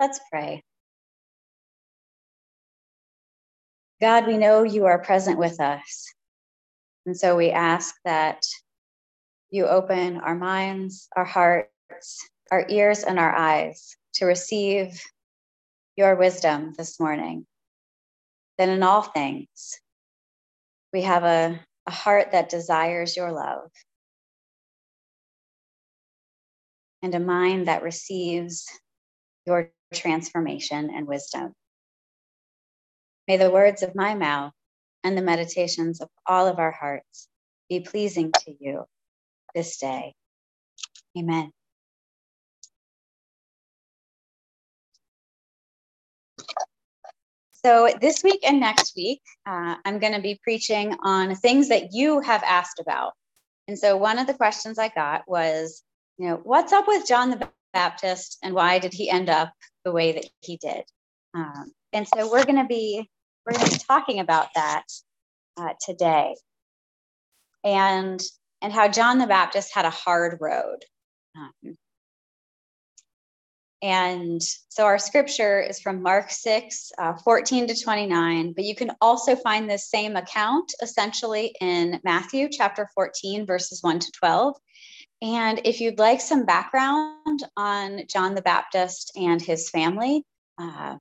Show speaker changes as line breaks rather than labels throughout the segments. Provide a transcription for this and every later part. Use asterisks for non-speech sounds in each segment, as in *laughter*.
Let's pray. God, we know you are present with us. And so we ask that you open our minds, our hearts, our ears, and our eyes to receive your wisdom this morning. That in all things, we have a, a heart that desires your love and a mind that receives your transformation and wisdom. May the words of my mouth and the meditations of all of our hearts be pleasing to you this day. Amen. So, this week and next week, uh, I'm going to be preaching on things that you have asked about. And so, one of the questions I got was, you know, what's up with John the Baptist and why did he end up the way that he did? Um, and so, we're going to be we're going to be talking about that uh, today, and and how John the Baptist had a hard road. Um, and so our scripture is from Mark 6, uh, 14 to 29, but you can also find this same account essentially in Matthew chapter 14, verses 1 to 12. And if you'd like some background on John the Baptist and his family, uh,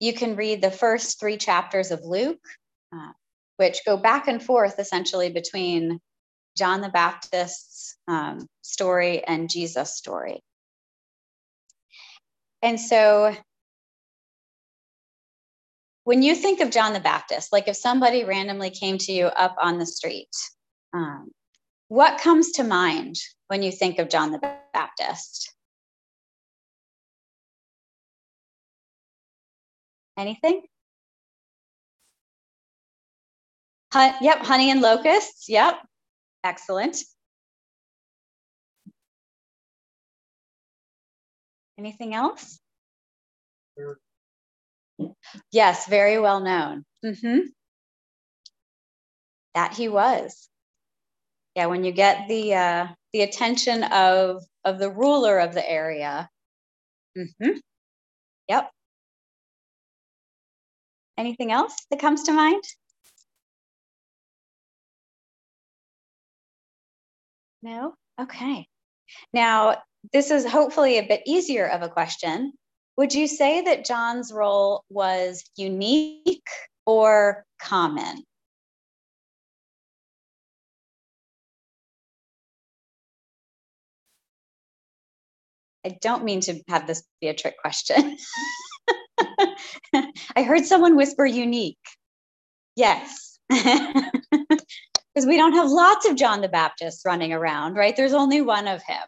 you can read the first three chapters of Luke, uh, which go back and forth essentially between John the Baptist's um, story and Jesus' story. And so when you think of John the Baptist, like if somebody randomly came to you up on the street, um, what comes to mind when you think of John the Baptist? Anything? Hun- yep, honey and locusts. Yep, excellent. Anything else? Yes, very well known. Mm-hmm. That he was. Yeah, when you get the uh, the attention of of the ruler of the area. Mm-hmm. Yep. Anything else that comes to mind? No? Okay. Now, this is hopefully a bit easier of a question. Would you say that John's role was unique or common? I don't mean to have this be a trick question. *laughs* I heard someone whisper unique. Yes. *laughs* Because we don't have lots of John the Baptist running around, right? There's only one of him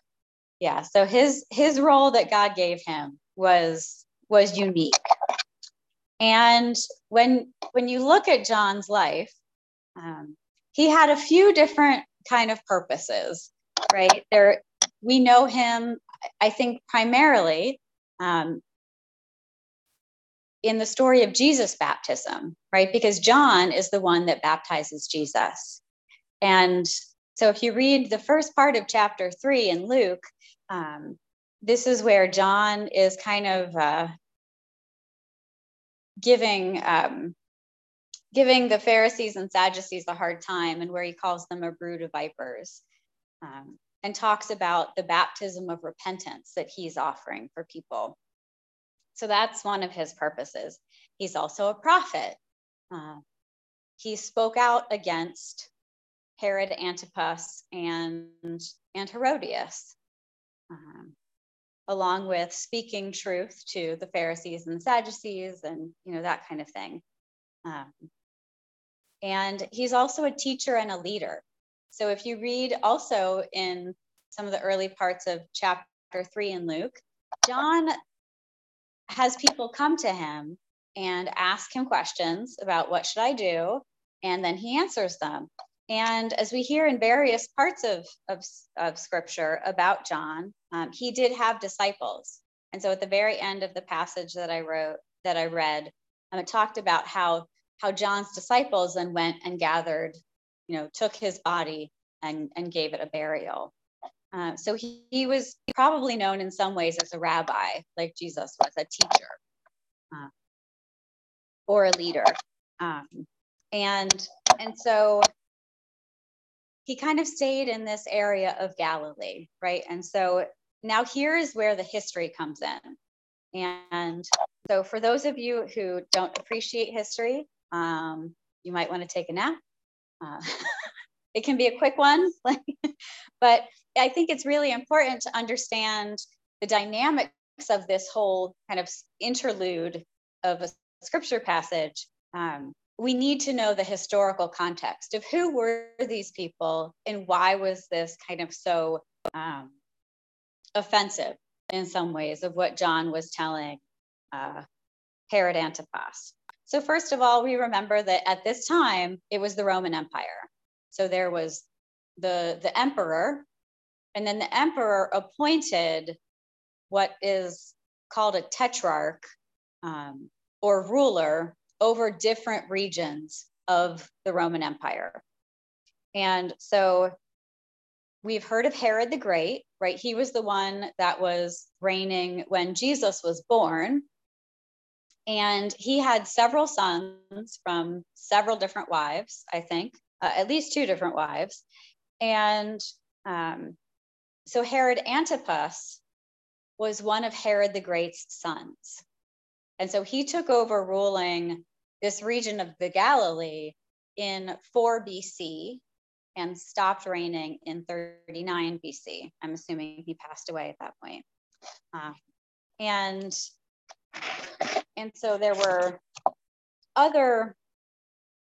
yeah so his his role that god gave him was was unique and when when you look at john's life um, he had a few different kind of purposes right there we know him i think primarily um, in the story of jesus baptism right? Because john is the one that baptizes jesus. And so if you read the first part of chapter three in luke um, this is where John is kind of uh, giving um, giving the Pharisees and Sadducees a hard time, and where he calls them a brood of vipers, um, and talks about the baptism of repentance that he's offering for people. So that's one of his purposes. He's also a prophet. Uh, he spoke out against Herod Antipas and, and Herodias um, along with speaking truth to the Pharisees and the Sadducees and you know that kind of thing. Um, and he's also a teacher and a leader. So if you read also in some of the early parts of chapter three in Luke, John has people come to him and ask him questions about what should I do, and then he answers them. And as we hear in various parts of, of, of scripture about John, um, he did have disciples. And so at the very end of the passage that I wrote, that I read, um, it talked about how, how John's disciples then went and gathered, you know, took his body and, and gave it a burial. Uh, so he, he, was probably known in some ways as a rabbi, like Jesus was, a teacher uh, or a leader. Um, and, and so he kind of stayed in this area of Galilee, right? And so now here is where the history comes in. And so for those of you who don't appreciate history, um, you might want to take a nap. Uh, *laughs* it can be a quick one, *laughs* but I think it's really important to understand the dynamics of this whole kind of interlude of a scripture passage. Um, we need to know the historical context of who were these people and why was this kind of so um, offensive in some ways of what John was telling uh, Herod Antipas. So first of all, we remember that at this time it was the Roman Empire. So there was the the emperor, and then the emperor appointed what is called a tetrarch um, or ruler over different regions of the Roman Empire. And so we've heard of Herod the Great, right? He was the one that was reigning when Jesus was born. And he had several sons from several different wives, I think, uh, at least two different wives. And um, so Herod Antipas was one of Herod the Great's sons. And so he took over ruling this region of the Galilee in 4 BC and stopped reigning in 39 BC. I'm assuming he passed away at that point. Uh, and, and so there were other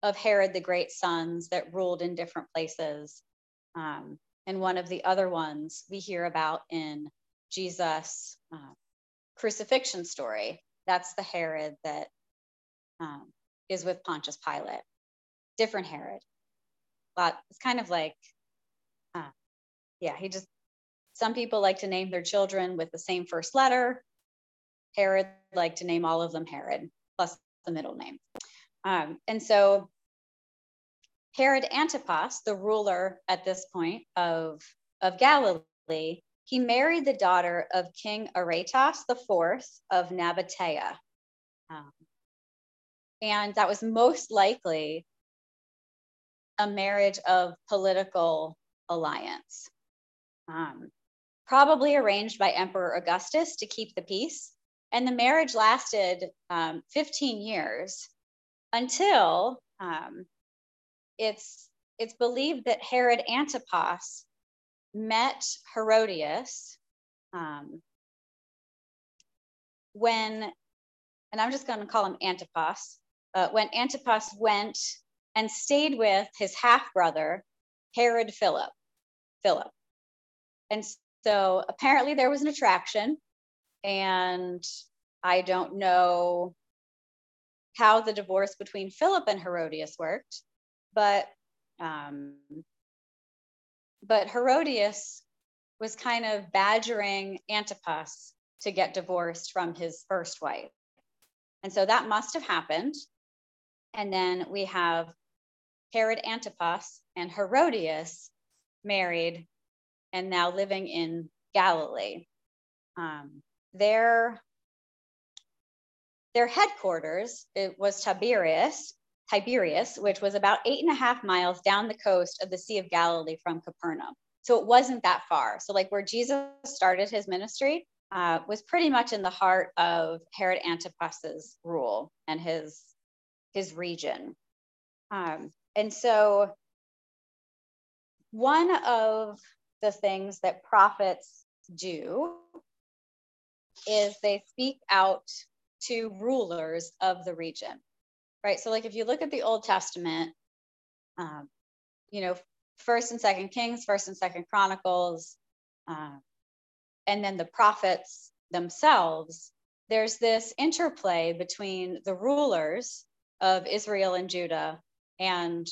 of Herod the Great's sons that ruled in different places. Um, and one of the other ones we hear about in Jesus' uh, crucifixion story. That's the Herod that um, is with Pontius Pilate. Different Herod. But it's kind of like, uh, yeah, he just, some people like to name their children with the same first letter. Herod like to name all of them Herod, plus the middle name. Um, and so Herod Antipas, the ruler at this point of, of Galilee, he married the daughter of King Aretas IV of Nabatea. Um, and that was most likely a marriage of political alliance, um, probably arranged by Emperor Augustus to keep the peace. And the marriage lasted um, 15 years until um, it's it's believed that Herod Antipas met Herodias um, when, and I'm just going to call him Antipas, uh, when Antipas went and stayed with his half brother, Herod Philip. Philip. And so apparently there was an attraction, and I don't know how the divorce between Philip and Herodias worked, but um, but Herodias was kind of badgering Antipas to get divorced from his first wife. And so that must have happened. And then we have Herod Antipas and Herodias married and now living in Galilee. Um, their, their headquarters it was Tiberias, Tiberias, which was about eight and a half miles down the coast of the Sea of Galilee from Capernaum. So it wasn't that far. So, like where Jesus started his ministry uh, was pretty much in the heart of Herod Antipas's rule and his his region. Um, and so, one of the things that prophets do is they speak out to rulers of the region right? So, like if you look at the Old Testament, um, you know, First and Second Kings, First and Second Chronicles, uh, and then the prophets themselves, there's this interplay between the rulers of Israel and Judah and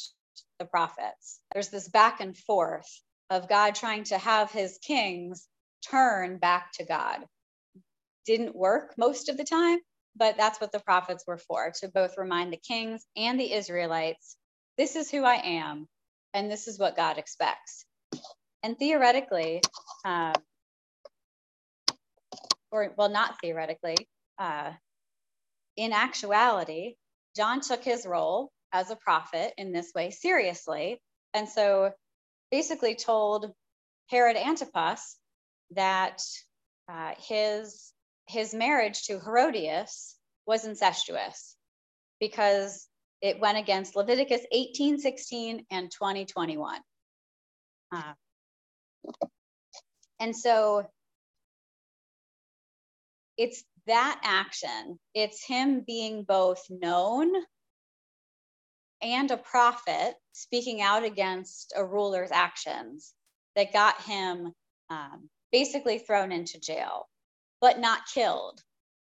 the prophets. There's this back and forth of God trying to have his kings turn back to God. Didn't work most of the time, but that's what the prophets were for to both remind the kings and the Israelites this is who I am, and this is what God expects. and theoretically, uh, or well, not theoretically, uh, in actuality, John took his role as a prophet in this way seriously. And so basically told Herod Antipas that uh, his, his marriage to Herodias was incestuous because it went against Leviticus 18, 16, and 20, 21. Uh, and so it's that action, it's him being both known and a prophet speaking out against a ruler's actions that got him um, basically thrown into jail, but not killed.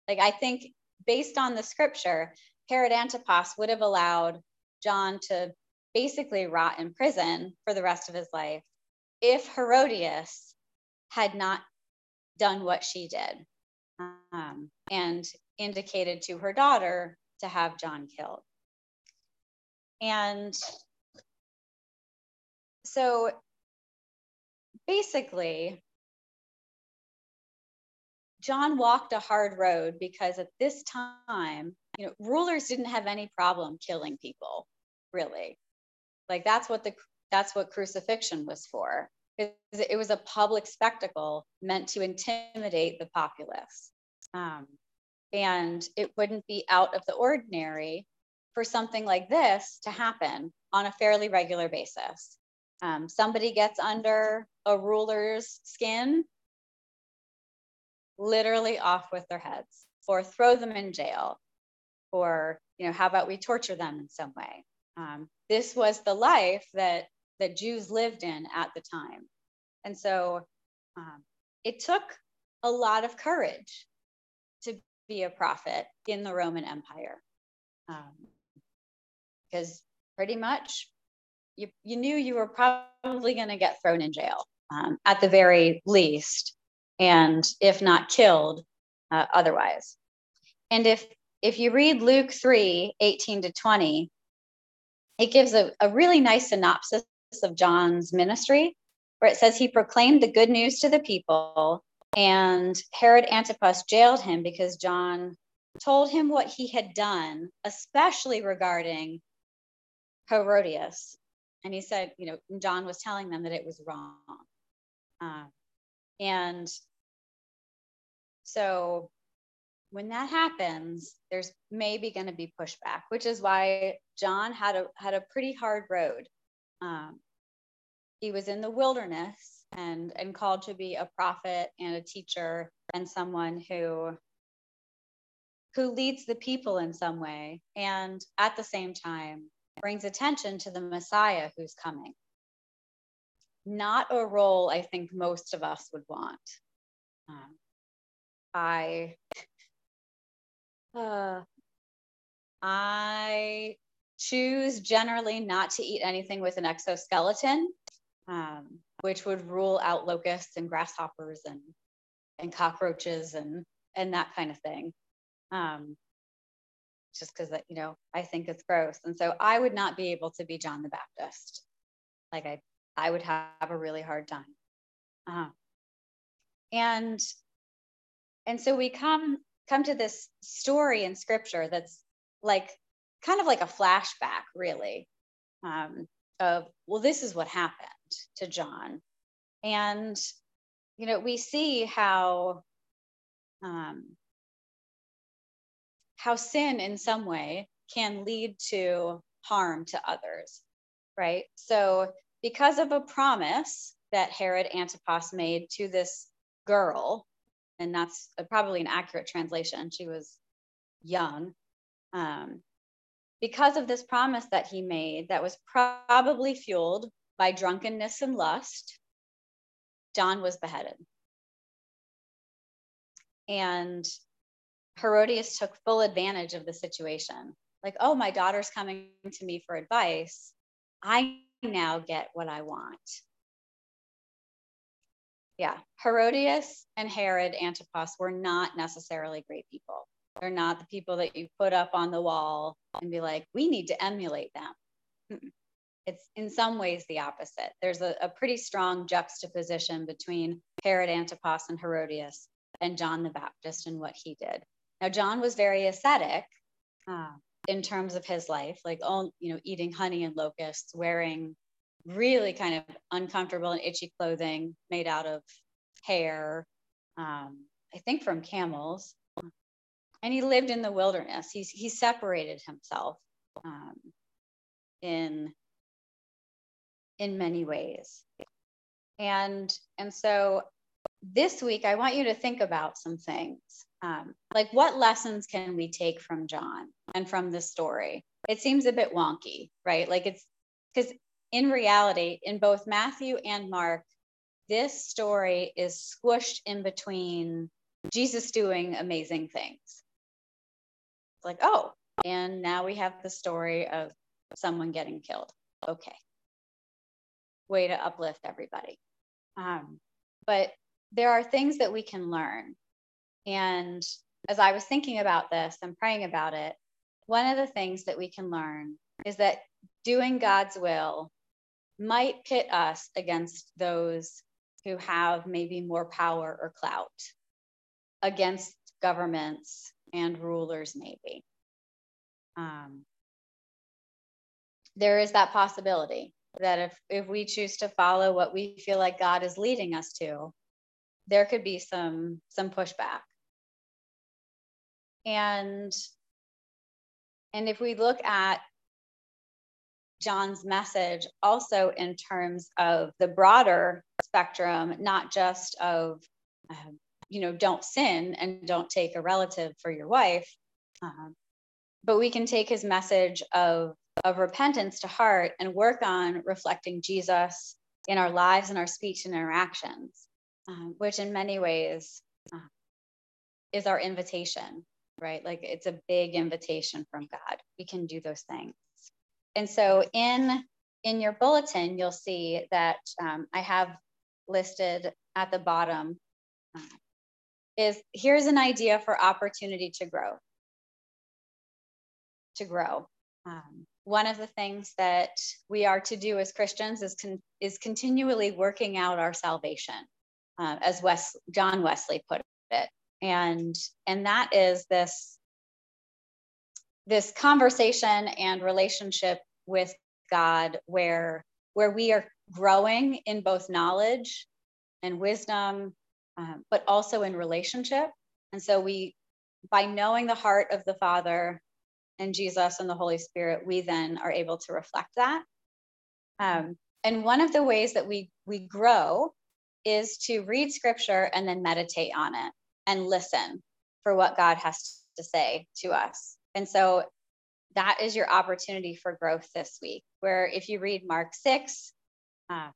Like, I think based on the scripture, Herod Antipas would have allowed John to basically rot in prison for the rest of his life if Herodias had not done what she did um, and indicated to her daughter to have John killed. And so basically, John walked a hard road because at this time, you know, rulers didn't have any problem killing people, really. Like that's what the that's what crucifixion was for. Because it was a public spectacle meant to intimidate the populace. Um, and it wouldn't be out of the ordinary for something like this to happen on a fairly regular basis. Um, somebody gets under a ruler's skin, literally off with their heads, or throw them in jail, or you know, how about we torture them in some way? Um, this was the life that that Jews lived in at the time, and so um, it took a lot of courage to be a prophet in the Roman Empire. Um, because pretty much you, you knew you were probably going to get thrown in jail um, at the very least, and if not killed uh, otherwise. And if if you read Luke 3 18 to 20, it gives a, a really nice synopsis of John's ministry, where it says he proclaimed the good news to the people, and Herod Antipas jailed him because John told him what he had done, especially regarding Herodias. And he said, you know, John was telling them that it was wrong. Uh, and so when that happens, there's maybe going to be pushback, which is why John had a had a pretty hard road. Um, he was in the wilderness and and called to be a prophet and a teacher and someone who who leads the people in some way and at the same time brings attention to the Messiah who's coming. Not a role I think most of us would want. Um, I, uh, I choose generally not to eat anything with an exoskeleton, um, which would rule out locusts and grasshoppers and and cockroaches and and that kind of thing. Um, just because that you know I think it's gross. And so I would not be able to be John the Baptist. Like I I would have a really hard time. Uh, and and so we come come to this story in scripture that's like kind of like a flashback really um, of well this is what happened to john and you know we see how um, how sin in some way can lead to harm to others, right? So, because of a promise that Herod Antipas made to this girl, and that's probably an accurate translation, she was young. Um, because of this promise that he made, that was probably fueled by drunkenness and lust, John was beheaded. And Herodias took full advantage of the situation. Like, oh, my daughter's coming to me for advice. I now get what I want. Yeah, Herodias and Herod Antipas were not necessarily great people. They're not the people that you put up on the wall and be like, we need to emulate them. it's in some ways the opposite. There's a, a pretty strong juxtaposition between Herod Antipas and Herodias and John the Baptist and what he did. Now, John was very ascetic uh, in terms of his life, like all, you know, eating honey and locusts, wearing really kind of uncomfortable and itchy clothing made out of hair, um, I think from camels. And he lived in the wilderness. He's, he separated himself um, in in many ways. And, and so this week, I want you to think about some things. Um, like, what lessons can we take from John and from this story? It seems a bit wonky, right? Like, it's because in reality, in both Matthew and Mark, this story is squished in between Jesus doing amazing things. It's like, oh, and now we have the story of someone getting killed. Okay way to uplift everybody. Um, but there are things that we can learn. And as I was thinking about this and praying about it, one of the things that we can learn is that doing God's will might pit us against those who have maybe more power or clout, against governments and rulers, maybe. Um, there is that possibility that if if we choose to follow what we feel like God is leading us to, there could be some some pushback. And and if we look at John's message also in terms of the broader spectrum, not just of, um, you know, don't sin and don't take a relative for your wife, um, but we can take his message of of repentance to heart and work on reflecting Jesus in our lives and our speech and interactions, um, which in many ways uh, is our invitation, right? Like it's a big invitation from God. We can do those things. And so in in your bulletin, you'll see that um, I have listed at the bottom uh, is here's an idea for opportunity to grow. To grow. Um, one of the things that we are to do as Christians is, con- is continually working out our salvation, uh, as Wes- John Wesley put it. And, and that is this, this conversation and relationship with God where, where we are growing in both knowledge and wisdom, um, but also in relationship. And so we, by knowing the heart of the Father and Jesus and the Holy Spirit, we then are able to reflect that. Um, and one of the ways that we we grow is to read scripture and then meditate on it and listen for what God has to say to us. And so that is your opportunity for growth this week, where if you read Mark 6, uh,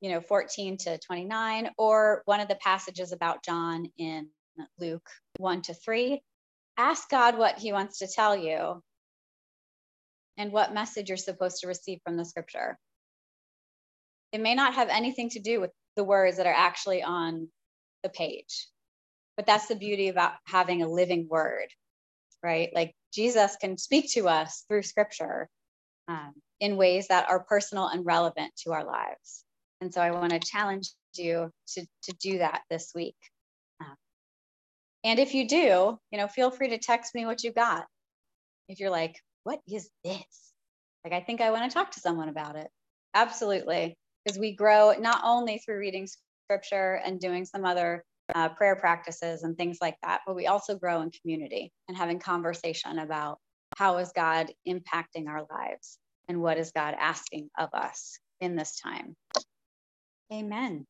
you know, 14 to 29, or one of the passages about John in Luke 1 to 3, ask God what he wants to tell you and what message you're supposed to receive from the scripture. It may not have anything to do with the words that are actually on the page, but that's the beauty about having a living word, right? Like Jesus can speak to us through scripture um, in ways that are personal and relevant to our lives. And so I want to challenge you to, to do that this week. And if you do, you know, feel free to text me what you got. If you're like, what is this? Like, I think I want to talk to someone about it. Absolutely. Because we grow not only through reading scripture and doing some other uh, prayer practices and things like that, but we also grow in community and having conversation about how is God impacting our lives and what is God asking of us in this time. Amen.